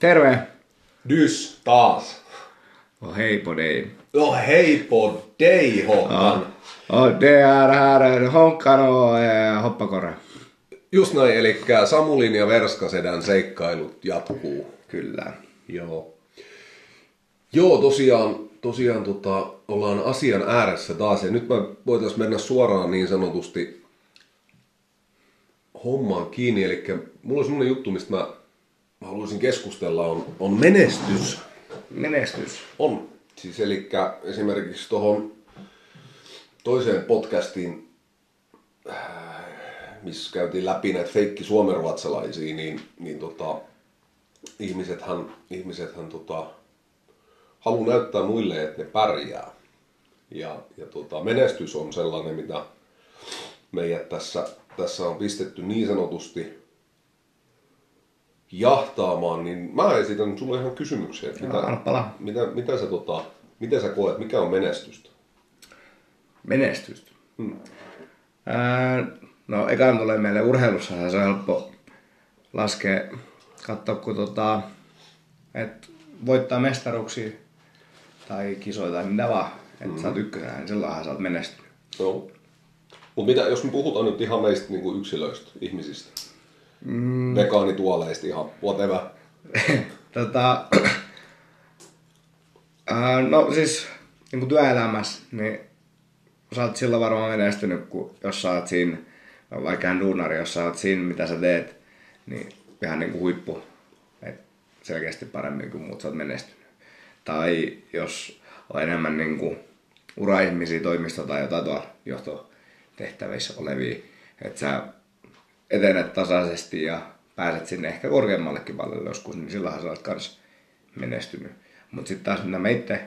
Terve! Dys taas. Och hej på dig. Ja, hej på dig Håkan. Och det är här Honkan och eh, Hoppakorre. Just näin, eli Samulin ja Verskasedän seikkailut jatkuu. Kyllä. Joo. Joo, tosiaan, tosiaan tota, ollaan asian ääressä taas. Ja nyt me voitaisiin mennä suoraan niin sanotusti hommaan kiinni. Eli mulla on semmoinen juttu, mistä mä haluaisin keskustella, on, on menestys. Menestys. On. Siis eli esimerkiksi tuohon toiseen podcastiin, äh, missä käytiin läpi näitä feikki suomenruotsalaisia, niin, niin tota, ihmisethän, ihmisethän tota, haluaa näyttää muille, että ne pärjää. Ja, ja tota, menestys on sellainen, mitä meidät tässä, tässä on pistetty niin sanotusti jahtaamaan, niin mä esitän sulle ihan kysymyksiä. että anna palaa. mitä, mitä, sä, tota, miten sä koet, mikä on menestystä? Menestystä. Hmm. Ää, no ekaan tulee meille urheilussa se on helppo laskea, katsoa kun tota, et voittaa mestaruksia tai kisoja tai mitä vaan, että mm. sä oot ykkösenä, niin silloinhan sä oot menestynyt. Joo. Mutta mitä, jos me puhutaan nyt ihan meistä niin kuin yksilöistä, ihmisistä, mm. vegaanituoleista ihan, whatever. tota, ää, no siis niin kuin työelämässä, niin sä oot silloin varmaan menestynyt, kun jos sä oot siinä, vaikka hän duunari, jos sä oot siinä, mitä sä teet, niin ihan niin kuin huippu, et selkeästi paremmin kuin muut sä oot menestynyt. Tai jos on enemmän niin kuin uraihmisiä toimisto tai jotain tuolla johtotehtävissä olevia, että sä etenet tasaisesti ja pääset sinne ehkä korkeammallekin pallille joskus, niin silloinhan sä oot kans menestynyt. Mutta sitten taas mitä mä itse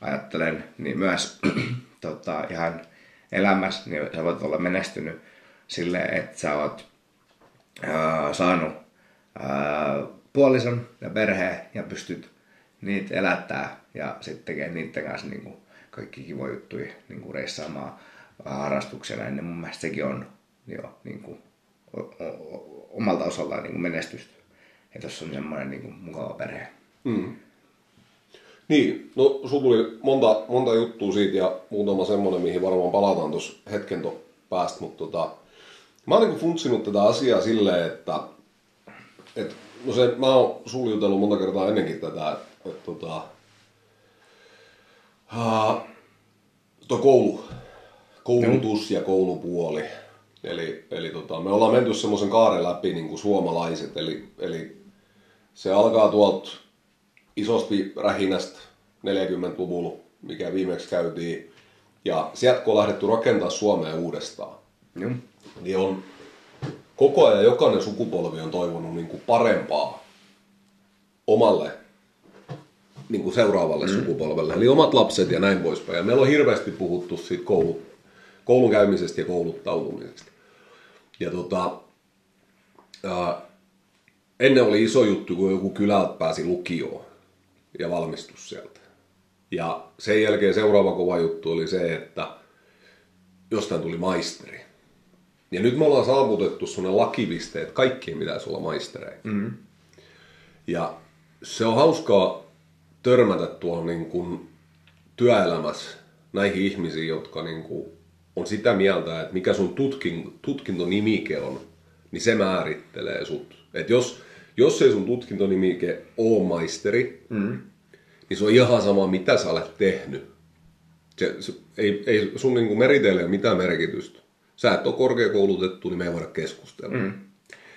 ajattelen, niin myös tota, ihan elämässä niin sä voit olla menestynyt sille, että sä oot ää, saanut ää, puolison ja perheen ja pystyt niitä elättää ja sitten tekee niiden kanssa niin kuin kaikki kivoja juttuja niin kuin reissaamaan harrastuksena, niin mun mielestä sekin on jo niin kuin, omalta osaltaan niin kuin menestystä. Että jos on semmoinen niin mukava perhe. Mm. Niin, no sulla tuli monta, monta juttua siitä ja muutama semmoinen, mihin varmaan palataan tuossa hetken to päästä, mutta tota, mä oon niin funtsinut tätä asiaa silleen, että, että no se, mä oon sulla jutellut monta kertaa ennenkin tätä, että, että tota, tuo koulu, koulutus ja koulupuoli. Eli, eli tota, me ollaan menty semmoisen kaaren läpi niin kuin suomalaiset, eli, eli se alkaa tuolta isosti rähinästä 40-luvulla, mikä viimeksi käytiin. Ja sieltä kun on lähdetty rakentaa Suomea uudestaan, Mm. niin on koko ajan jokainen sukupolvi on toivonut niin kuin parempaa omalle niin kuin seuraavalle mm. sukupolvelle, eli omat lapset ja näin poispäin. Ja meillä on hirveästi puhuttu siitä koulu, koulun käymisestä ja kouluttautumisesta. Ja tota, ää, ennen oli iso juttu, kun joku kylältä pääsi lukioon ja valmistus sieltä. Ja sen jälkeen seuraava kova juttu oli se, että jostain tuli maisteri. Ja nyt me ollaan saavutettu sellainen lakiviste, että kaikkien pitäisi olla maistereita. Mm. Ja se on hauskaa törmätä tuohon niin kuin työelämässä näihin ihmisiin, jotka niin kuin on sitä mieltä, että mikä sun tutkin, tutkintonimike on, niin se määrittelee sut. Et jos, jos ei sun tutkintonimike ole maisteri, mm. niin se on ihan sama, mitä sä olet tehnyt. Se, se, ei, ei sun niin kuin meriteille ole mitään merkitystä. Sä et ole korkeakoulutettu, niin me ei voida keskustella. Mm.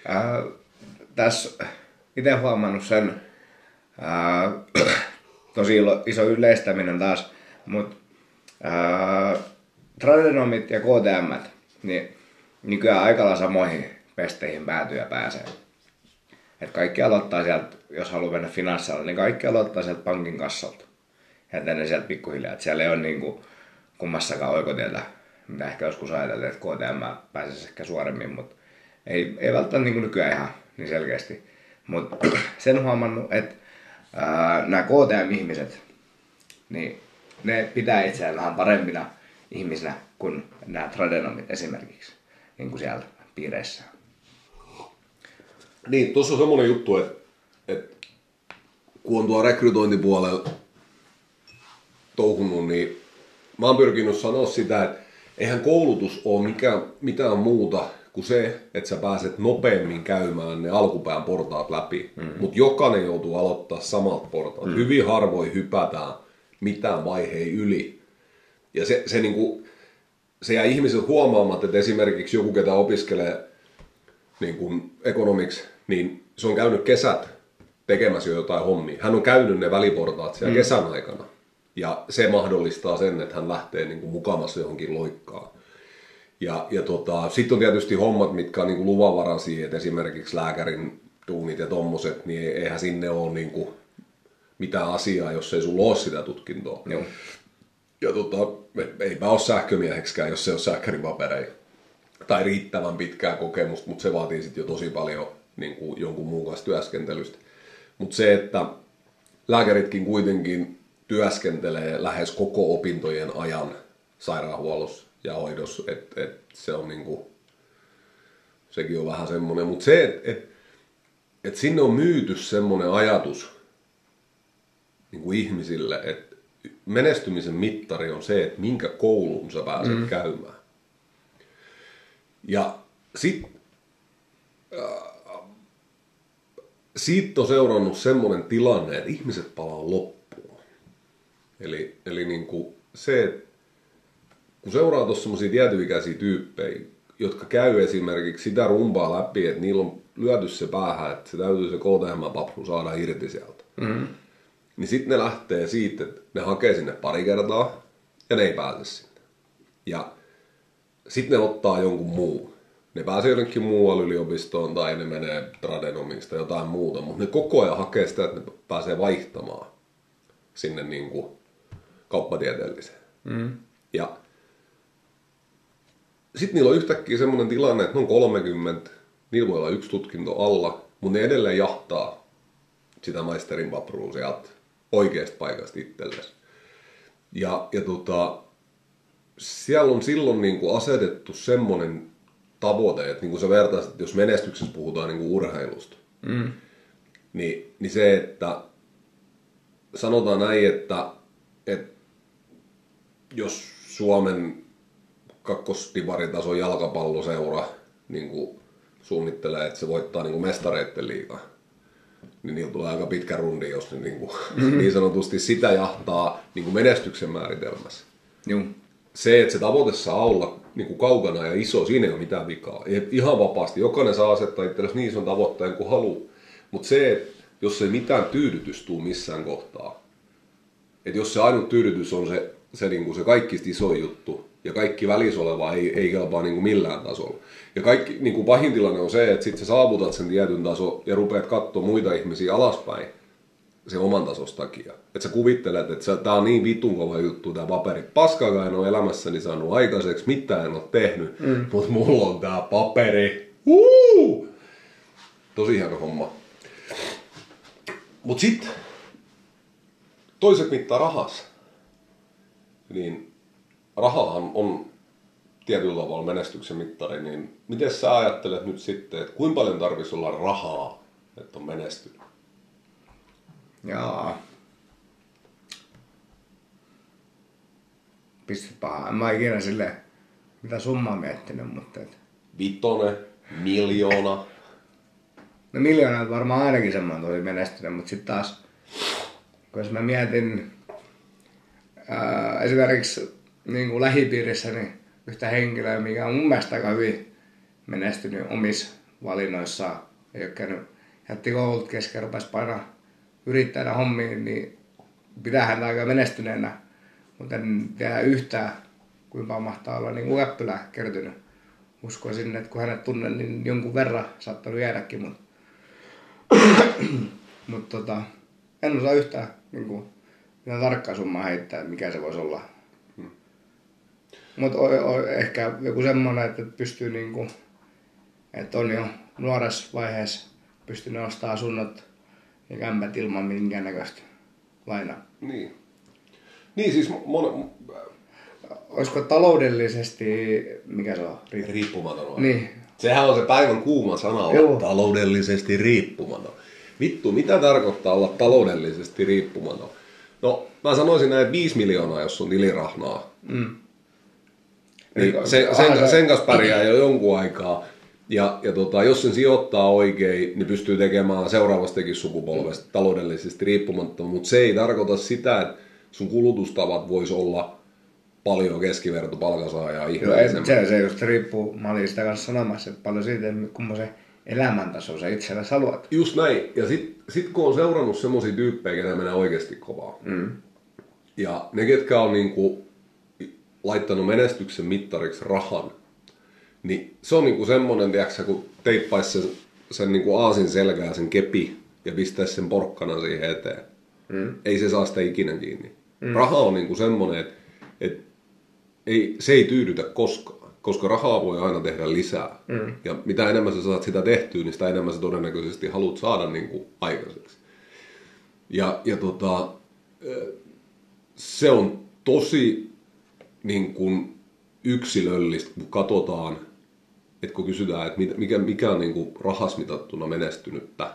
Äh, tässä itse huomannut sen, äh, tosi iso yleistäminen taas, mutta äh, tradenomit ja KTM, niin nykyään aika lailla samoihin pesteihin päätyy ja pääsee. Et kaikki aloittaa sieltä, jos haluaa mennä finanssialalle, niin kaikki aloittaa sieltä pankin kassalta. Ja tänne sieltä pikkuhiljaa. Et siellä ei ole niinku kummassakaan oikotietä, mitä ehkä joskus ajateltiin, että KTM pääsisi ehkä suoremmin, mutta ei, ei välttämättä niinku nykyään ihan niin selkeästi. Mutta sen huomannut, että nämä KTM-ihmiset, niin ne pitää itseään vähän parempina ihmisinä kuin nämä tradenomit esimerkiksi, niin kuin siellä piireissä. Niin, tuossa on semmoinen juttu, että, että kun on tuo rekrytointipuolella touhunut, niin mä oon pyrkinyt sanoa sitä, että eihän koulutus ole mikään, mitään muuta kuin se, että sä pääset nopeammin käymään ne alkupään portaat läpi. Mm. Mutta jokainen joutuu aloittaa samat portaat. Mm. Hyvin harvoin hypätään mitään vaiheen yli. Ja se, se, niinku, se jää ihmiset huomaamaan, että esimerkiksi joku, ketä opiskelee niin kuin economics, niin se on käynyt kesät tekemässä jo jotain hommia. Hän on käynyt ne väliportaat siellä mm. kesän aikana. Ja se mahdollistaa sen, että hän lähtee niin kuin mukamassa johonkin loikkaan. Ja, ja tota, sitten on tietysti hommat, mitkä on niin kuin luvanvaraisia, että esimerkiksi lääkärin tuunit ja tommoset, niin eihän sinne ole niin kuin mitään asiaa, jos ei sulla ole sitä tutkintoa. Joo. Ja tota, eipä ole sähkömieheksikään, jos se on sähkörin papereja. Tai riittävän pitkää kokemusta, mutta se vaatii sitten jo tosi paljon niin kuin jonkun muun kanssa työskentelystä. Mutta se, että lääkäritkin kuitenkin työskentelee lähes koko opintojen ajan sairaanhuollossa ja hoidossa, että et se on niinku, sekin on vähän semmoinen, mutta se, että et, et sinne on myyty semmoinen ajatus niinku ihmisille, että menestymisen mittari on se, että minkä koulun sä pääset mm. käymään. Ja sitten äh, siitä on seurannut semmoinen tilanne, että ihmiset palaa loppuun. Eli, eli niin kuin se, että kun seuraa tuossa semmoisia tietyikäisiä tyyppejä, jotka käy esimerkiksi sitä rumpaa läpi, että niillä on lyöty se päähän, että se täytyy se KTM-papru saada irti sieltä. Mm-hmm. Niin sitten ne lähtee siitä, että ne hakee sinne pari kertaa ja ne ei pääse sinne. Ja sitten ne ottaa jonkun muu. Ne pääsee jonnekin muualle yliopistoon tai ne menee tradenomics tai jotain muuta, mutta ne koko ajan hakee sitä, että ne pääsee vaihtamaan sinne niin kuin kauppatieteelliseen. Mm. Ja sitten niillä on yhtäkkiä semmoinen tilanne, että ne on 30, niillä voi olla yksi tutkinto alla, mutta ne edelleen jahtaa sitä maisterin vapruun sieltä oikeasta paikasta itsellesi. Ja, ja tota, siellä on silloin niin kuin asetettu semmoinen tavoite, että niin kuin sä vertaisit, että jos menestyksessä puhutaan niin kuin urheilusta, mm. niin, niin se, että sanotaan näin, että, että jos Suomen kakkostivaritason jalkapalloseura niin kuin suunnittelee, että se voittaa niin kuin mestareitten liigaa, niin niillä tulee aika pitkä rundi, jos ne niin, kuin, mm-hmm. niin sanotusti sitä jahtaa niin kuin menestyksen määritelmässä. Joo. Se, että se tavoite saa olla niin kuin kaukana ja iso, siinä ei ole mitään vikaa. Ihan vapaasti. Jokainen saa asettaa itsellesi niin ison tavoitteen kuin haluaa. Mutta se, että jos ei mitään tyydytys tule missään kohtaa, että jos se ainut tyydytys on se, se, niin kuin se kaikista iso juttu, ja kaikki välissä oleva ei, ei kelpaa niin kuin millään tasolla. Ja kaikki, niin kuin pahin tilanne on se, että sitten sä saavutat sen tietyn taso ja rupeat katsoa muita ihmisiä alaspäin sen oman tasosta takia. Että sä kuvittelet, että tää on niin vitun kova juttu tää paperi. Paskaakaan en ole elämässäni saanut aikaiseksi, mitään en ole tehnyt, mm. mutta mulla on tää paperi. Uh! Tosi hieno homma. Mut sit, toiset mittaa rahas. Niin rahahan on tietyllä tavalla menestyksen mittari, niin miten sä ajattelet nyt sitten, että kuinka paljon tarvitsisi olla rahaa, että on menestynyt? Jaa. Pistäpä, en mä ikinä sille mitä summaa miettinyt, mutta... Et... Vitone, miljoona. No miljoona varmaan ainakin semmoinen tosi menestynyt, mutta sitten taas, kun jos mä mietin ää, esimerkiksi niin kuin lähipiirissäni yhtä henkilöä, mikä on mun mielestä aika hyvin menestynyt omissa valinnoissaan. Ei ole käynyt, jätti koulut kesken, rupesi painaa yrittäjänä hommiin, niin pitää häntä aika menestyneenä. Mutta en tiedä yhtään, kuinka mahtaa olla niin käppylä kertynyt. Uskoisin, että kun hänet tunnen, niin jonkun verran saattanut jäädäkin, mutta mut tota, en osaa yhtään niin kuin, tarkkaa summaa heittää, että mikä se voisi olla. Mutta ehkä joku semmoinen, että pystyy niinku, että on jo nuoressa vaiheessa pystynyt ostamaan asunnot ja kämpät ilman minkäännäköistä lainaa. Niin. Niin siis mon... Olisiko taloudellisesti, mikä se on? Riippumaton. Niin. Sehän on se päivän kuuma sana, Joo. taloudellisesti riippumaton. Vittu, mitä tarkoittaa olla taloudellisesti riippumaton? No, mä sanoisin näin, että 5 miljoonaa, jos on tilirahnaa. Mm. Niin sen, sen, sen kanssa pärjää jo jonkun aikaa. Ja, ja tota, jos sen sijoittaa oikein, niin pystyy tekemään seuraavastakin sukupolvesta taloudellisesti riippumatta. Mutta se ei tarkoita sitä, että sun kulutustavat voisi olla paljon keskiverto palkansaajaa ihmeellisemmät. Se, se just riippuu, mä olin sitä kanssa sanomassa, että paljon siitä, kun se elämäntaso sä itsellä haluat. Just näin. Ja sit, sit kun on seurannut semmoisia tyyppejä, ketä menee oikeasti kovaa. Mm. Ja ne, ketkä on niinku laittanut menestyksen mittariksi rahan, niin se on niinku semmonen, tiiäksä, kun teippaisi sen, sen niinku aasin selkää, sen kepi, ja pistäisi sen porkkana siihen eteen. Mm. Ei se saa sitä ikinä kiinni. Mm. Raha on niinku semmonen, että et ei, se ei tyydytä koskaan, koska rahaa voi aina tehdä lisää. Mm. Ja mitä enemmän sä saat sitä tehtyä, niin sitä enemmän sä todennäköisesti haluat saada niinku aikaiseksi. Ja, ja tota, se on tosi niin kuin yksilöllistä, kun katsotaan, että kun kysytään, että mikä, mikä on niin kuin rahas mitattuna menestynyttä,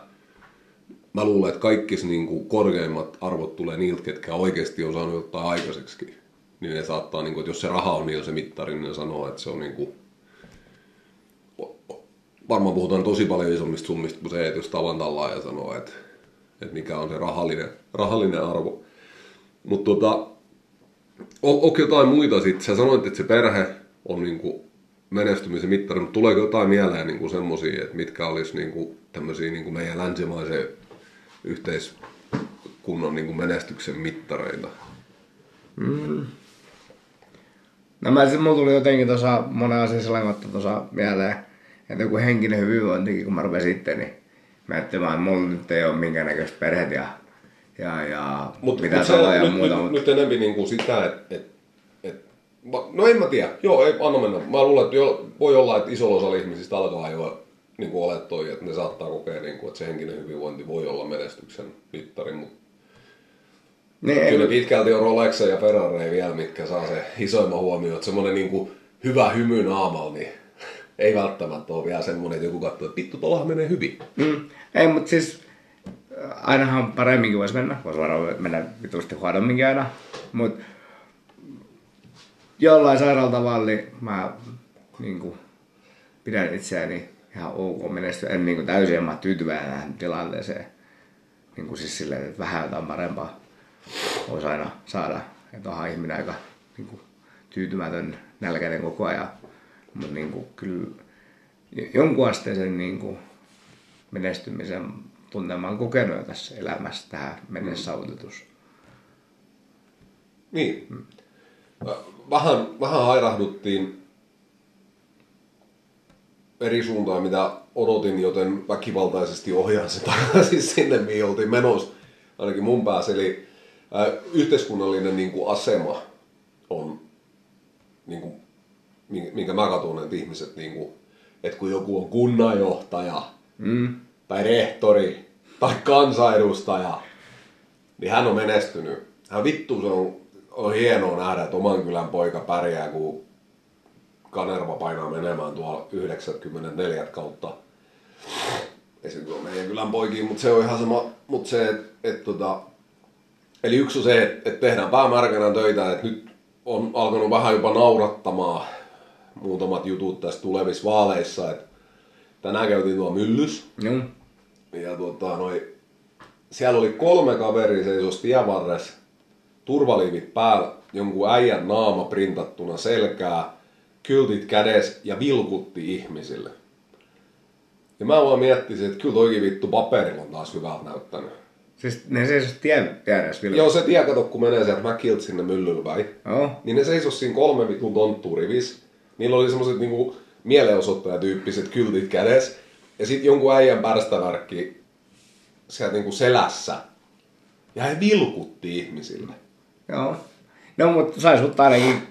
mä luulen, että kaikki niin kuin korkeimmat arvot tulee niiltä, ketkä oikeasti on saanut jotain aikaiseksi. Niin ne saattaa, niin kuin, että jos se raha on niin se mittari, niin ne sanoo, että se on niin kuin, varmaan puhutaan tosi paljon isommista summista kuin se, että jos tavan ja sanoo, että, että mikä on se rahallinen, rahallinen arvo. Mutta tota, on, onko jotain muita sitten? Sä sanoit, että se perhe on niinku menestymisen mittari, mutta tuleeko jotain mieleen niinku semmoisia, että mitkä olisi niinku tämmöisiä niinku meidän länsimaisen yhteiskunnan niinku menestyksen mittareita? Mm. No mä siis, mulla tuli jotenkin tuossa monen asian sellainen tuossa mieleen, että joku henkinen hyvinvointikin, kun mä rupesin sitten, niin mä että mulla nyt ei ole minkäännäköistä perhettä ja ja, ja mut, mitä mut ja nyt, muuta. Nyt, mutta... nyt enemmän niin kuin sitä, että et, et, no en mä tiedä, joo, ei, anna mennä. Mä luulen, että jo, voi olla, että isolla osalla ihmisistä alkaa jo niin kuin olettoi, että ne saattaa kokea, niin kuin, että se henkinen hyvinvointi voi olla menestyksen mittari, mutta niin, Kyllä ei... pitkälti on Rolex ja Ferrari vielä, mitkä saa se isoimman huomioon. Että semmoinen niin kuin hyvä hymy naamalla, niin ei välttämättä ole vielä semmoinen, että joku katsoo, että vittu, tuollahan menee hyvin. Mm. Ei, mutta siis ainahan paremminkin voisi mennä. Voisi varmaan mennä vitusti huonomminkin aina. Mutta jollain sairaalla tavalla niin mä niin kuin, pidän itseäni ihan ok menestyä. En niin kuin, täysin mä tyytyväinen tähän tilanteeseen. Niin kuin siis silleen, että vähän jotain parempaa voisi aina saada. Että onhan ihminen aika niin kuin, tyytymätön, nälkäinen koko ajan. Mutta niin kuin, kyllä jonkun asteisen niin kuin, menestymisen tuntemaan kokenut tässä elämässä tähän mennessä mm. saavutetus. Niin. Mm. Vähän, vähän hairahduttiin eri suuntaan, mitä odotin, joten väkivaltaisesti ohjaan se takaisin sinne, mihin oltiin menossa, ainakin mun päässä. Eli äh, yhteiskunnallinen niin kuin asema on, niin kuin, minkä mä katson, että ihmiset, niin kuin, että kun joku on kunnanjohtaja, mm tai rehtori tai kansanedustaja, niin hän on menestynyt. Hän vittu se on, on hienoa nähdä, että oman kylän poika pärjää, kun Kanerva painaa menemään tuolla 94 kautta. Ei se ole meidän kylän poikiin, mutta se on ihan sama. Mutta se, että et, tota, eli yksi on se, että et tehdään päämärkänä töitä, että nyt on alkanut vähän jopa naurattamaan muutamat jutut tässä tulevissa vaaleissa, että tänään käytiin tuo myllys. Mm. Ja tota, noi, siellä oli kolme kaveria seisos tievarres, turvaliivit päällä, jonkun äijän naama printattuna selkää, kyltit kädes ja vilkutti ihmisille. Ja mä vaan miettisin, että kyllä toikin vittu paperilla on taas hyvältä näyttänyt. Siis ne seisos tien vieressä Joo, se tie, kato, kun menee sieltä Mäkiltä sinne myllyllä päin. Oh. Niin ne seisos siinä kolme vitun tonttuurivis. Niillä oli semmoset niinku mielenosoittajatyyppiset kyltit kädessä. Ja sitten jonkun äijän pärstävärkki sieltä niinku selässä. Ja he vilkutti ihmisille. Joo. No, mutta sai sut ainakin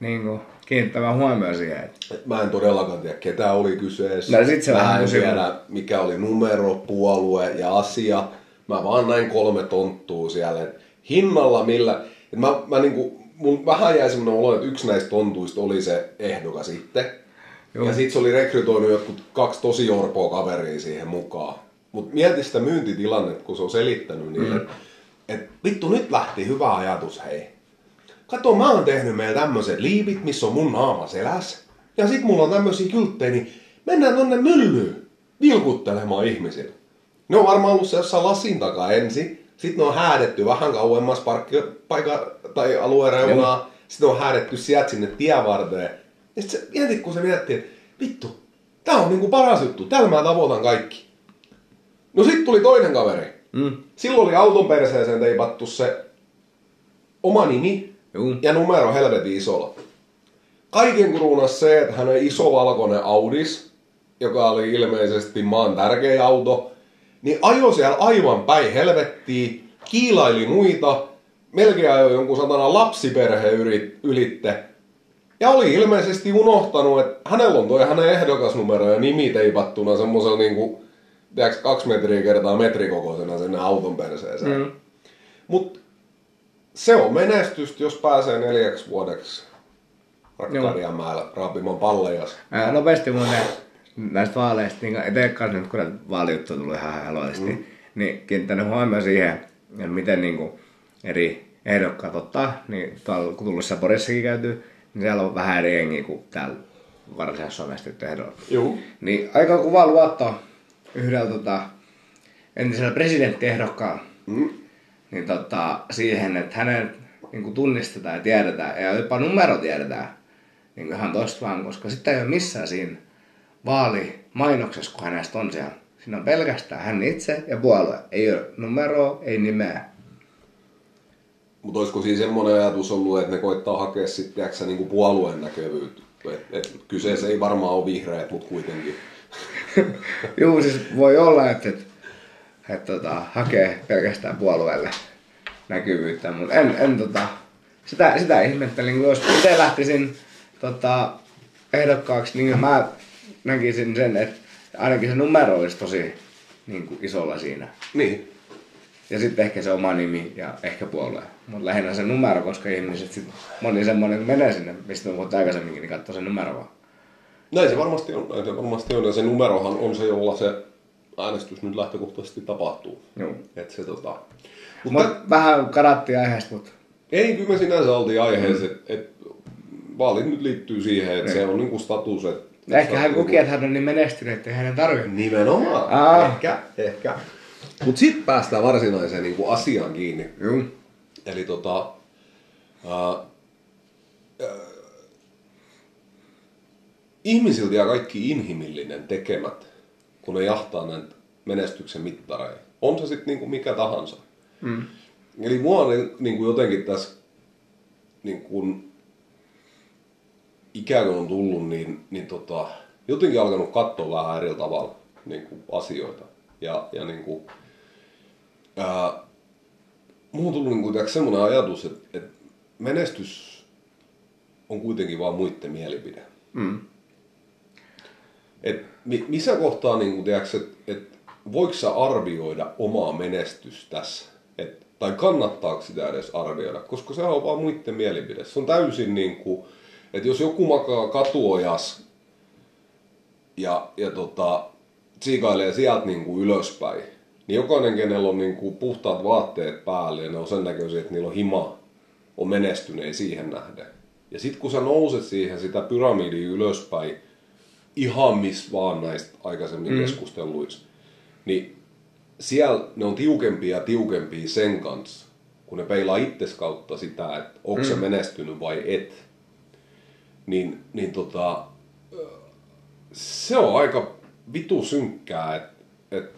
niinku, kiinnittämään huomioon siihen. Et mä en todellakaan tiedä, ketä oli kyseessä. No, sit se mä en tiedä, mikä oli numero, puolue ja asia. Mä vaan näin kolme tonttuu siellä. Et hinnalla millä... Et mä, mä niinku, mun vähän jäi semmoinen olo, että yksi näistä tontuista oli se ehdokas sitten. Joo. Ja sit se oli rekrytoinut jotkut kaksi tosi orpoa kaveria siihen mukaan. Mutta mieti sitä myyntitilannetta, kun se on selittänyt niille, mm. että et, vittu nyt lähti hyvä ajatus, hei. Kato, mä oon tehnyt meillä tämmöiset liipit, missä on mun naama selässä. Ja sit mulla on tämmöisiä kylttejä, niin mennään tonne myllyyn vilkuttelemaan ihmisille. Ne on varmaan ollut se jossain lasin takaa ensin. Sitten ne on häädetty vähän kauemmas parkkipaikka tai alueen reunaa. Sitten on häädetty sieltä sinne tievarteen. Ja sitten se mietit, kun se miettii, että vittu, tää on niinku paras juttu. Tällä mä tavoitan kaikki. No sitten tuli toinen kaveri. Mm. Silloin oli auton perseeseen teipattu se oma nimi Juu. ja numero helvetin isolla. Kaiken kruunas se, että hän on iso valkoinen Audis, joka oli ilmeisesti maan tärkeä auto, niin ajo siellä aivan päin helvettiin, kiilaili muita, melkein ajoi jonkun satana lapsiperhe ylitte. Ja oli ilmeisesti unohtanut, että hänellä on toi hänen ehdokasnumero ja nimi teipattuna semmoisella niinku, tiedätkö, kaksi metriä kertaa metrikokoisena sinne auton perseeseen. Mm. Mut se on menestystä, jos pääsee neljäksi vuodeksi Rakkarianmäellä raapimaan pallejas. Nopeasti muuten näistä vaaleista, niin kanssa nyt kun vaalijuttu on tullut ihan helposti, mm. niin kiinnittänyt huomioon siihen, että miten niin kuin eri ehdokkaat ottaa, niin tuolla kun tullut Saporissakin käyty, niin siellä on vähän eri jengiä kuin täällä varsinaisessa Suomessa nyt ehdolla. Niin aika kuva luotto yhdellä tota, entisellä presidenttiehdokkaalla mm. niin tota, siihen, että hänen niin kuin tunnistetaan ja tiedetään, ja jopa numero tiedetään, niin ihan tosta vaan, koska sitten ei ole missään siinä vaalimainoksessa, kun hänestä on siellä. Siinä on pelkästään hän itse ja puolue. Ei ole numeroa, ei nimeä. Mutta olisiko siinä semmoinen ajatus ollut, että ne koittaa hakea sitten niin kuin puolueen näkyvyyttä? Et, et, kyseessä ei varmaan ole vihreät, mutta kuitenkin. Joo, siis voi olla, että, että, että tota, hakee pelkästään puolueelle näkyvyyttä, mutta en, en tota, sitä, sitä ihmettelin, kun jos itse lähtisin tota, ehdokkaaksi, niin mä näkisin sen, että ainakin se numero olisi tosi niin kuin isolla siinä. Niin. Ja sitten ehkä se oma nimi ja ehkä puolue. Mutta lähinnä se numero, koska ihmiset sit, moni semmoinen menee sinne, mistä me puhuttiin aikaisemminkin, niin katsoo sen numero vaan. Näin se varmasti on, näin se varmasti on. Ja se numerohan on se, jolla se äänestys nyt lähtökohtaisesti tapahtuu. Joo. Et se, tota... mutta... Mut vähän karatti aiheesta, mutta... Ei, kyllä me sinänsä oltiin aiheessa, mm. että et, vaalit nyt liittyy siihen, että se on niinku status, että Ehkä hän koki, että hän on niin menestynyt, että ei hänen tarvitse. Nimenomaan. Aa. Ehkä, ehkä. Mutta sitten päästään varsinaiseen niinku asiaan kiinni. Joo. Eli tota, äh, äh, ihmisiltä ja kaikki inhimillinen tekemät, kun ne jahtaa näitä menestyksen mittareja. On se sitten niinku mikä tahansa. Mm. Eli mua on niinku jotenkin tässä niinku ikään kuin on tullut, niin, niin tota, jotenkin alkanut katsoa vähän eri tavalla niin kuin asioita. Ja, ja niin kuin, ää, on tullut niin kuin, semmoinen ajatus, että, että menestys on kuitenkin vain muiden mielipide. Mm. Et missä kohtaa, niin kuin, että et, voiko sä arvioida omaa menestystäsi? Et, tai kannattaako sitä edes arvioida? Koska se on vaan muiden mielipide. Se on täysin niin kuin, että jos joku makaa katuojas ja, ja tota, siikailee sieltä niin kuin ylöspäin, niin jokainen, kenellä on niin kuin puhtaat vaatteet päällä ja ne on sen näköisiä, että niillä on hima, on menestyneen siihen nähden. Ja sitten kun sä nouset siihen sitä pyramidia ylöspäin, ihan missä vaan näistä aikaisemmin mm. keskusteluissa, niin siellä ne on tiukempia ja tiukempia sen kanssa, kun ne peilaa itses kautta sitä, että onko mm. se menestynyt vai et niin, niin tota, se on aika vitu synkkää, että et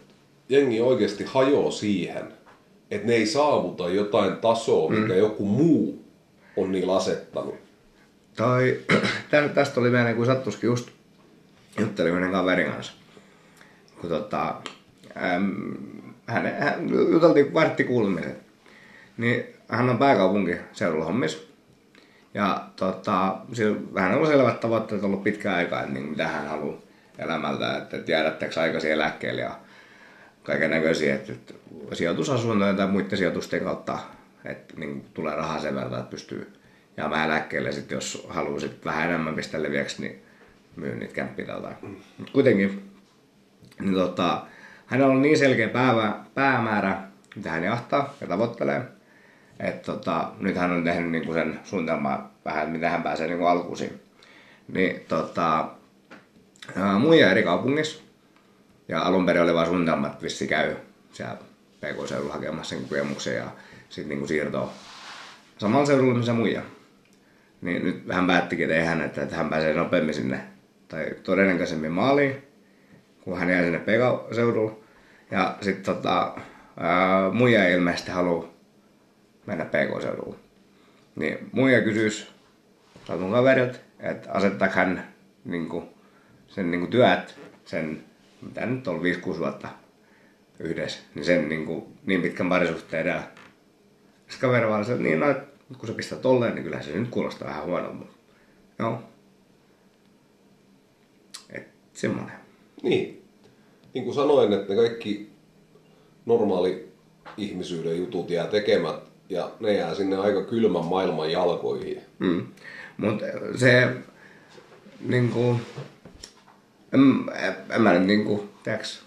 jengi oikeasti hajoaa siihen, että ne ei saavuta jotain tasoa, mikä mm. joku muu on niillä asettanut. Tai tästä oli vielä, kun sattuskin just juttelin yhden kaverin kanssa. Kun tota, äm, hän, hän, juteltiin vartti kuulumiset. Niin hän on pääkaupunkiseudulla hommissa. Ja tota, sillä vähän on selvät tavoitteet ollut pitkään aikaa, että niin, mitä hän haluaa elämältä, että tiedättekö aikaisin eläkkeelle ja kaiken näköisiä, että, että sijoitusasuntojen tai muiden sijoitusten kautta että niin, tulee rahaa sen verran, että pystyy jäämään eläkkeelle. Sitten jos haluaa sit vähän enemmän pistää leviäksi, niin myy niitä kämppiä tai Mutta kuitenkin, niin tota, hänellä on niin selkeä päämäärä, mitä hän jahtaa ja tavoittelee, että tota, nyt hän on tehnyt niinku sen suunnitelman vähän, että miten hän pääsee niinku alkuisiin. Niin tota, muija eri kaupungissa, ja alun perin oli vain suunnitelma, että vissi käy siellä PK-seudulla hakemassa sen kokemuksen ja sitten niinku siirtoa samalla seudulla, missä muija. Niin nyt hän päättikin, että että, hän pääsee nopeammin sinne, tai todennäköisemmin maaliin, kun hän jäi sinne PK-seudulla. Ja sitten tota, ää, muija ei ilmeisesti halua mennä PK-seudulle. Niin muija kysyisi satun kaverilta, että asettaako hän niin sen niin työt, sen mitä nyt on 5-6 vuotta yhdessä, niin sen niin, kuin, niin pitkän parisuhteen edellä. Sitten kaveri vaan että niin, no, kun sä pistät tolleen, niin kyllä se nyt kuulostaa vähän huonolta. Joo. Et semmonen. Niin. Niin kuin sanoin, että ne kaikki normaali ihmisyyden jutut jää tekemät ja ne jää sinne aika kylmän maailman jalkoihin. Mm. Mutta se niinku, en, en mä nyt niinku, tiiäks,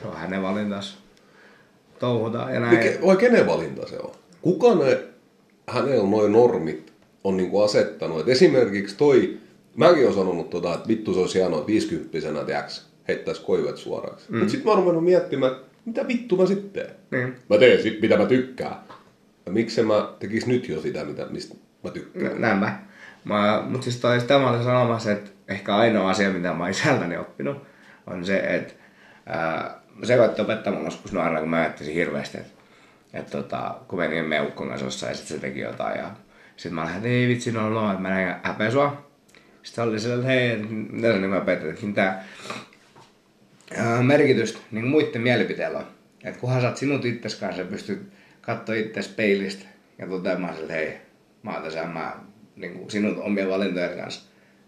se on hänen valintansa touhuta ja näin. Mikä, vai kenen valinta se on? Kuka ne, hänellä noin normit on niinku asettanut? Et esimerkiksi toi, mäkin olen sanonut tota, että vittu se olisi hienoa, että 50 tiiäks, heittäisi koivet suoraksi. Mm. Mutta sitten mä oon ruvennut miettimään, mitä vittu mä sitten teen? Niin. Mä teen sit, mitä mä tykkään. Miksi mä tekis nyt jo sitä, mitä, mistä mä tykkään? Näin mä. mä mutta siis toi, sitä mä olin sanomassa, että ehkä ainoa asia, mitä mä oon isältäni oppinut, on se, että ää, se koitti opettaa mun joskus nuorena, kun mä ajattelisin hirveästi, että, että tota, kun menin meukkon kanssa jossain ja sitten se teki jotain ja sitten mä olin, että ei vitsi, no, no että mä näin häpeä sua. Sitten oli sillä, että hei, mitä sä niin opetat, että mitä merkitystä niin muiden mielipiteellä on. Että kunhan sä oot sinut itses kanssa ja pystyt katsoa itse peilistä ja toteamaan että hei, mä oon tässä, mä niin kuin sinut omien valintojen kanssa.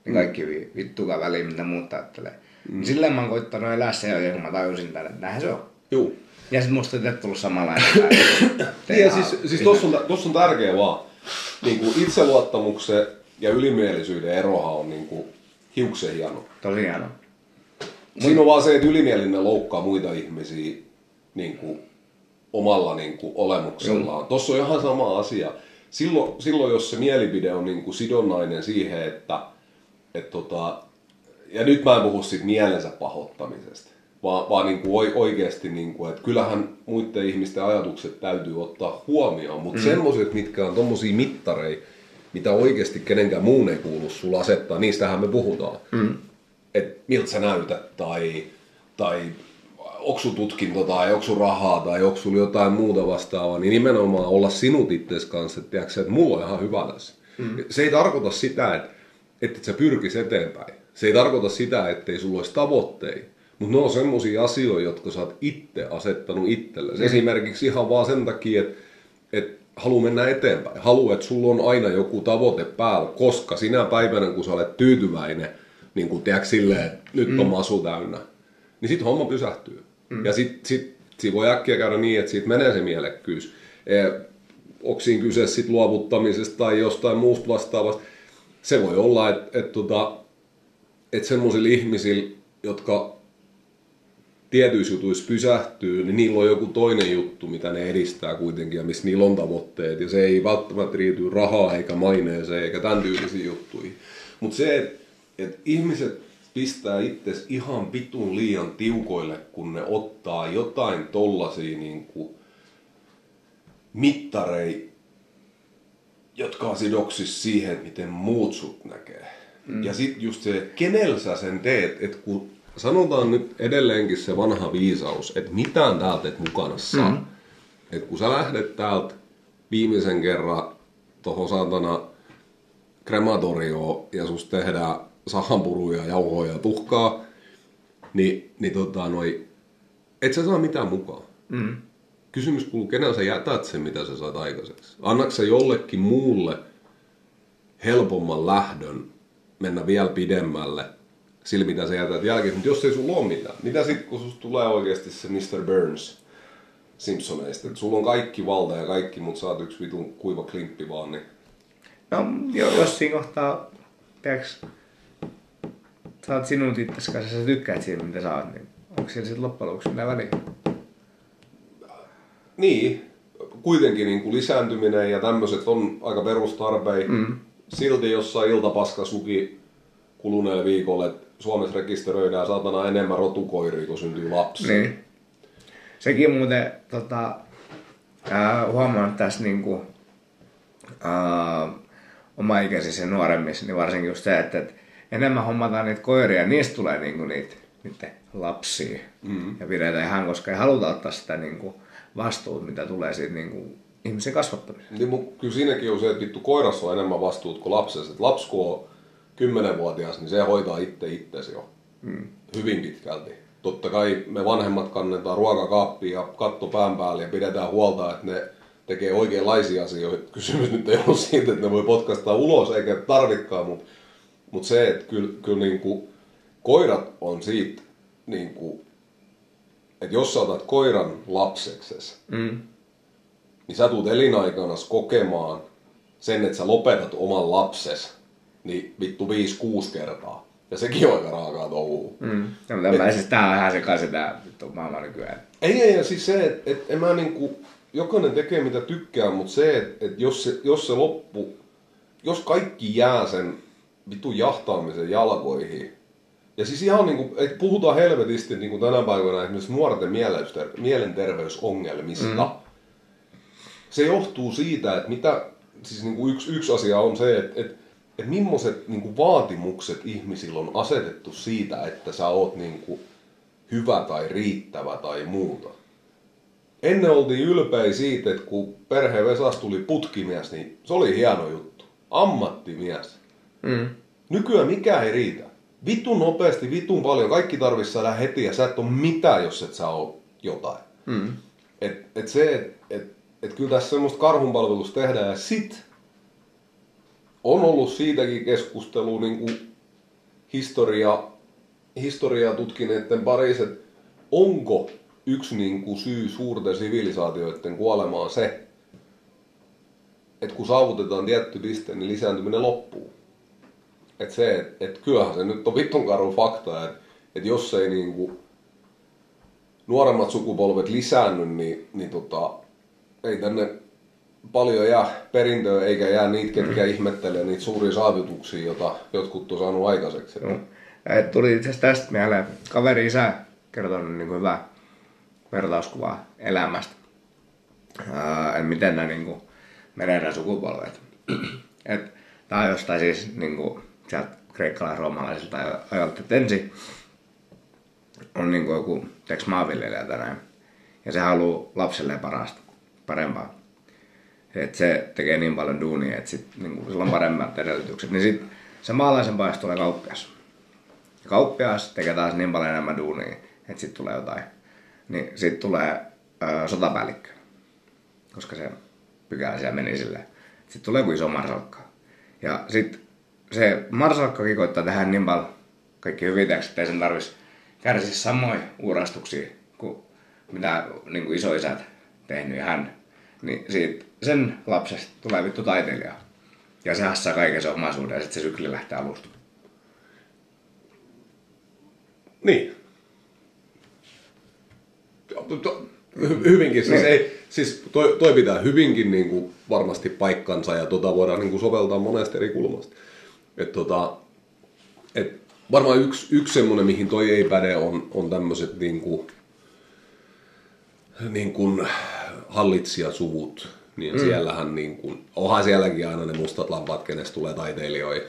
Niin kaikki vi, vittukaan väliin, mitä muut ajattelee. Mm. Niin silleen mä oon koittanut elää se jo, kun mä tajusin tämän, että näinhän se on. Juu. Ja sit musta on tullut samanlainen. niin ja siis, siis tossa, on, tossa on tärkeä vaan. Niin kuin itseluottamuksen ja ylimielisyyden erohan on niin kuin hiuksen hieno. Tosi hieno. Siinä on vaan se, että ylimielinen loukkaa muita ihmisiä niin kuin omalla niin kuin, olemuksellaan. Mm. Tuossa on ihan sama asia. Silloin, silloin jos se mielipide on niin kuin, sidonnainen siihen, että et, tota, ja nyt mä en puhu siitä mielensä pahoittamisesta, vaan, vaan niin kuin oikeasti, niin kuin, että kyllähän muiden ihmisten ajatukset täytyy ottaa huomioon, mutta mm. semmoiset, mitkä on tommosia mittareita, mitä oikeasti kenenkään muun ei kuulu sulla asettaa, niistähän me puhutaan. Mm. Että miltä sä näytät tai, tai onko tutkinto tai onko rahaa tai onko jotain muuta vastaavaa, niin nimenomaan olla sinut itses kanssa, että, tiedätkö, että mulla on ihan hyvä tässä. Mm. Se ei tarkoita sitä, että, että et sä pyrkis eteenpäin. Se ei tarkoita sitä, että ei sulla olisi tavoitteita. Mutta ne on semmoisia asioita, jotka sä oot itse asettanut itsellesi. Mm. Esimerkiksi ihan vaan sen takia, että, että haluaa mennä eteenpäin. Haluaa, että sulla on aina joku tavoite päällä, koska sinä päivänä, kun sä olet tyytyväinen, niin kun tiedätkö silleen, että nyt on mm. masu täynnä, niin sitten homma pysähtyy. Mm. Ja sitten sit, siinä voi äkkiä käydä niin, että siitä menee se mielekkyys. E, onko siinä kyse sit luovuttamisesta tai jostain muusta vastaavasta. Se voi olla, että et, tota, et semmoisilla ihmisillä, jotka tietyissä jutuissa pysähtyy, niin niillä on joku toinen juttu, mitä ne edistää kuitenkin ja missä niillä on tavoitteet. Ja se ei välttämättä riity rahaa eikä maineeseen eikä tämän tyylisiin juttuihin. Mutta se, että et ihmiset pistää itses ihan vitun liian tiukoille, kun ne ottaa jotain tollasia niin kuin mittarei, jotka on sidoksissa siihen, miten muut sut näkee. Mm. Ja sitten just se, kenellä sä sen teet, että kun sanotaan nyt edelleenkin se vanha viisaus, että mitään täältä et mukana saa. Mm. Että kun sä lähdet täältä viimeisen kerran tuohon saatana krematorioon ja sus tehdään sahanpuruja, jauhoja ja tuhkaa, niin, niin tota, noi, et sä saa mitään mukaan. Mm. Kysymys kuuluu, kenellä sä jätät sen, mitä sä saat aikaiseksi? Annaks sä jollekin muulle helpomman lähdön mennä vielä pidemmälle sillä, mitä sä jätät jälkeen. Mutta jos ei sulla ole mitään, mitä sitten kun susta tulee oikeasti se Mr. Burns Simpsoneista, että sulla on kaikki valta ja kaikki, mutta sä oot yksi vitun kuiva klimppi vaan, niin... No, jos siinä kohtaa, tiedätkö, sä oot sinun itse kanssa, sä tykkäät siitä, mitä sä oot, niin onko sillä sitten loppujen lopuksi mitään väliä? Niin, kuitenkin niin kuin lisääntyminen ja tämmöiset on aika perustarpeita. Mm. Silti jossain iltapaskasuki kuluneelle viikolle, että Suomessa rekisteröidään saatana enemmän rotukoiria, kun syntyy lapsi. Niin. Sekin muuten tota, ää, huomannut tässä niinku, ää, omaikäisissä ja nuoremmissa, niin varsinkin just se, että, että enemmän hommataan niitä koiria niistä tulee niinku niitä, niitä lapsia. Mm. Ja pidetään ihan, koska ei haluta ottaa sitä niinku vastuut, mitä tulee siitä niinku ihmisen kasvattamisesta. Niin, mutta kyllä siinäkin on se, että vittu koirassa on enemmän vastuut kuin lapsessa. Että lapsi kun on 10-vuotias, niin se hoitaa itse itsesi jo. Mm. Hyvin pitkälti. Totta kai me vanhemmat kannetaan ruokakaappi ja katto pään päälle ja pidetään huolta, että ne tekee oikeanlaisia asioita. Kysymys nyt ei ole siitä, että ne voi potkastaa ulos eikä tarvikkaa, mutta, mutta se, että kyllä, kyllä niin kuin, koirat on siitä, niin kuin, että jos sä otat koiran lapsekses, mm. niin sä tulet elinaikana kokemaan sen, että sä lopetat oman lapses, niin vittu 5-6 kertaa. Ja sekin on aika raakaa touhua. Mm. No, mutta mä siis tää on ihan sekaisin tää vittu maailma nykyään. Ei, ei, ja siis se, että et, en mä niinku, jokainen tekee mitä tykkää, mutta se, että et jos, se, jos se loppu, jos kaikki jää sen vittu jahtaamisen jalkoihin, ja siis ihan niinku, että puhutaan helvetisti niinku tänä päivänä esimerkiksi nuorten mielenterveysongelmista. Mm. Se johtuu siitä, että mitä, siis niinku yksi, yksi asia on se, että, että että millaiset niin kuin vaatimukset ihmisillä on asetettu siitä, että sä oot niin kuin hyvä tai riittävä tai muuta. Ennen oltiin ylpeä siitä, että kun perheen Vesas tuli putkimies, niin se oli hieno juttu. Ammattimies. Mm. Nykyään mikä ei riitä. Vitun nopeasti, vitun paljon. Kaikki tarvitsisi saada heti ja sä et ole mitään, jos et sä ole jotain. Mm. Et, et se, että et, et kyllä tässä semmoista karhunpalvelusta tehdään ja sit on ollut siitäkin keskustelua niin kuin historia, historiaa tutkineiden parissa, että onko yksi niin kuin syy suurten sivilisaatioiden kuolemaan se, että kun saavutetaan tietty piste, niin lisääntyminen loppuu. Että se, että et kyllähän se nyt on vittun karu fakta, että et jos ei niin kuin nuoremmat sukupolvet lisäänny, niin, niin tota, ei tänne paljon jää perintöä, eikä jää niitä, ketkä mm. ihmettelee niitä suuria saavutuksia, joita jotkut on saanut aikaiseksi. No. Et tuli itse asiassa tästä mieleen. Kaveri isä kertonut niin kuin hyvää vertauskuvaa elämästä. Ää, miten nämä niin kuin, menee sukupolvet. Et, tämä on jostain siis niin kuin, sieltä kreikkalais-roomalaisilta ajalta, että ensin on niin kuin joku teks maanviljelijä tänään. Ja se haluaa lapselleen parasta, parempaa että se tekee niin paljon duunia, että sit, niin kuin, sillä on paremmat edellytykset. Niin sit se maalaisen paista tulee kauppias. Ja kauppias tekee taas niin paljon enemmän duunia, että sitten tulee jotain. Niin sitten tulee ö, sotapäällikkö, koska se pykälä siellä meni silleen. Sitten tulee joku iso marsalkka. Ja sitten se marsalkkakin koittaa tehdä niin paljon kaikki hyvin että ei sen tarvitsisi kärsiä samoja uurastuksia kuin mitä niin kuin isoisät tehnyt ja hän niin siitä, sen lapsesta tulee vittu taiteilija. Ja se hassaa kaiken sen omaisuuden ja sitten se sykli lähtee alusta. Niin. Hyvinkin, siis, niin. ei, siis toi, toi pitää hyvinkin niin kuin varmasti paikkansa ja tota voidaan niin kuin soveltaa monesta eri kulmasta. Et tota, et varmaan yksi, yksi semmoinen, mihin toi ei päde, on, on tämmöiset niin kuin, niin kuin hallitsijasuvut, niin mm. siellähän niin kuin, onhan sielläkin aina ne mustat lampaat, kenestä tulee taiteilijoita.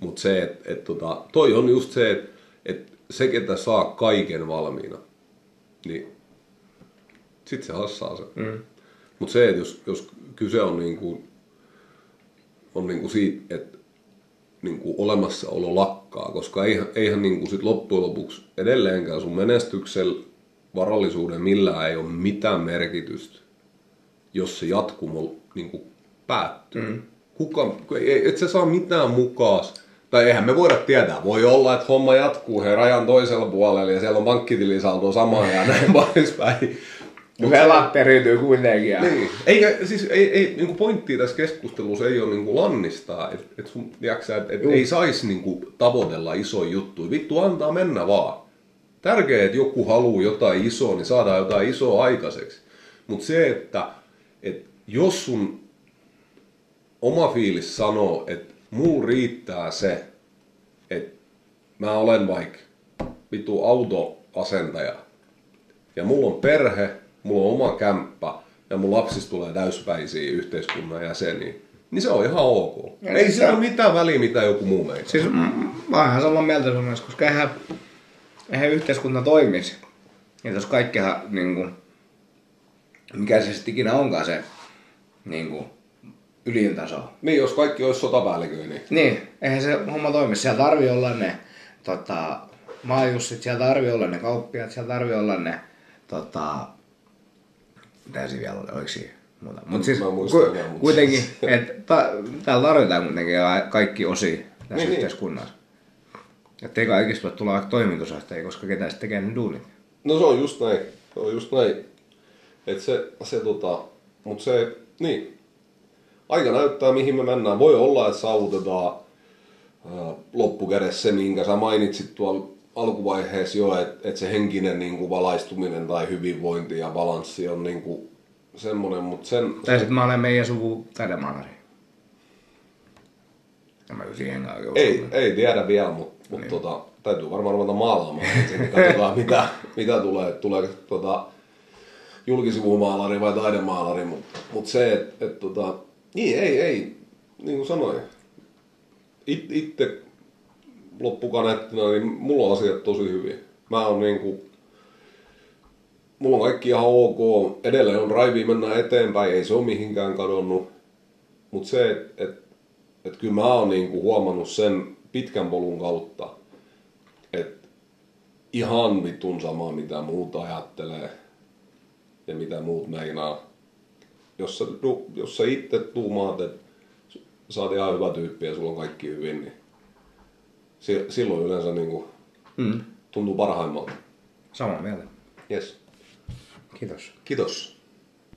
Mutta se, että et, tota, toi on just se, että et se, ketä saa kaiken valmiina, niin sit se hassaa se. Mm. Mutta se, että jos, jos kyse on, niin kuin, on niin kuin siitä, että niin kuin olemassaolo lakkaa, koska eihän, eihän niin kuin sit loppujen lopuksi edelleenkään sun menestyksellä varallisuuden millään ei ole mitään merkitystä, jos se jatkumo niin kuin päättyy. Mm. Kuka, ei, et sä saa mitään mukaan. Tai eihän me voida tietää. Voi olla, että homma jatkuu he rajan toisella puolella ja siellä on pankkitilisaldo sama ja näin poispäin. Velat periytyy kuitenkin. Niin. Eikä, siis ei, ei, niin kuin pointti tässä keskustelussa ei ole niin kuin lannistaa, että et et, et ei saisi niin kuin, tavoitella isoja juttuja. Vittu, antaa mennä vaan tärkeää, että joku haluaa jotain isoa, niin saadaan jotain isoa aikaiseksi. Mutta se, että, että jos sun oma fiilis sanoo, että muu riittää se, että mä olen vaikka vitu autoasentaja ja mulla on perhe, mulla on oma kämppä ja mun lapsista tulee täyspäisiä yhteiskunnan jäseniä, niin se on ihan ok. Ja Ei sillä ole mitään väliä, mitä joku muu meitä. Siis mm, mä oon ihan samaa mieltä sun kanssa, koska eihän, eihän yhteiskunta toimisi. Ja jos kaikkihan, niin kuin, mikä se sitten ikinä onkaan se niin kuin, ylin taso. Niin, jos kaikki olisi sotapäälliköitä, niin Niin, eihän se homma toimi. Siellä tarvii olla ne tota, maajussit, siellä tarvii olla ne kauppiat, siellä tarvii olla ne tota, mitä siinä vielä oli, oliko siinä muuta. Mut siis, Mä en muista ku, mut kuitenkin, siis- että ta, täällä tarvitaan kuitenkin kaikki osia tässä Niin, niin. yhteiskunnassa. Että ei kaikista voi tulla toimitusjohtajia, koska ketä sitten tekee ne duunit. No se on just näin. Se on just näin. Et se, se tota, mut se, niin. Aika näyttää mihin me mennään. Voi olla, että saavutetaan ää, loppukädessä se, minkä sä mainitsit tuolla alkuvaiheessa jo, että et se henkinen niin kuin valaistuminen tai hyvinvointi ja balanssi on niin kuin semmoinen, mutta sen, Tai sitten mä olen meidän suvu taidemaalari. Ja mä siihen ei, ei tiedä vielä, mutta mut, tota, täytyy varmaan ruveta maalaamaan. Sitten katsotaan, mitä, mitä tulee. Tulee tota, julkisivumaalari vai taidemaalari, mutta mut se, että et, tota, niin ei, ei, niin kuin sanoin, it, itse loppukaneettina, niin mulla on asiat tosi hyvin. Mä oon niin kuin, mulla on kaikki ihan ok, edelleen on raivi mennä eteenpäin, ei se ole mihinkään kadonnut. Mutta se, että et, et kyllä mä oon niinku huomannut sen pitkän polun kautta, että ihan vitun sama mitä muut ajattelee ja mitä muut meinaa. Jos sä, jos sä itse tuumaat, että sä oot ihan hyvä tyyppi ja sulla on kaikki hyvin, niin silloin yleensä niinku Mm. tuntuu parhaimmalta. Samaa mieltä. Yes. Kiitos. Kiitos.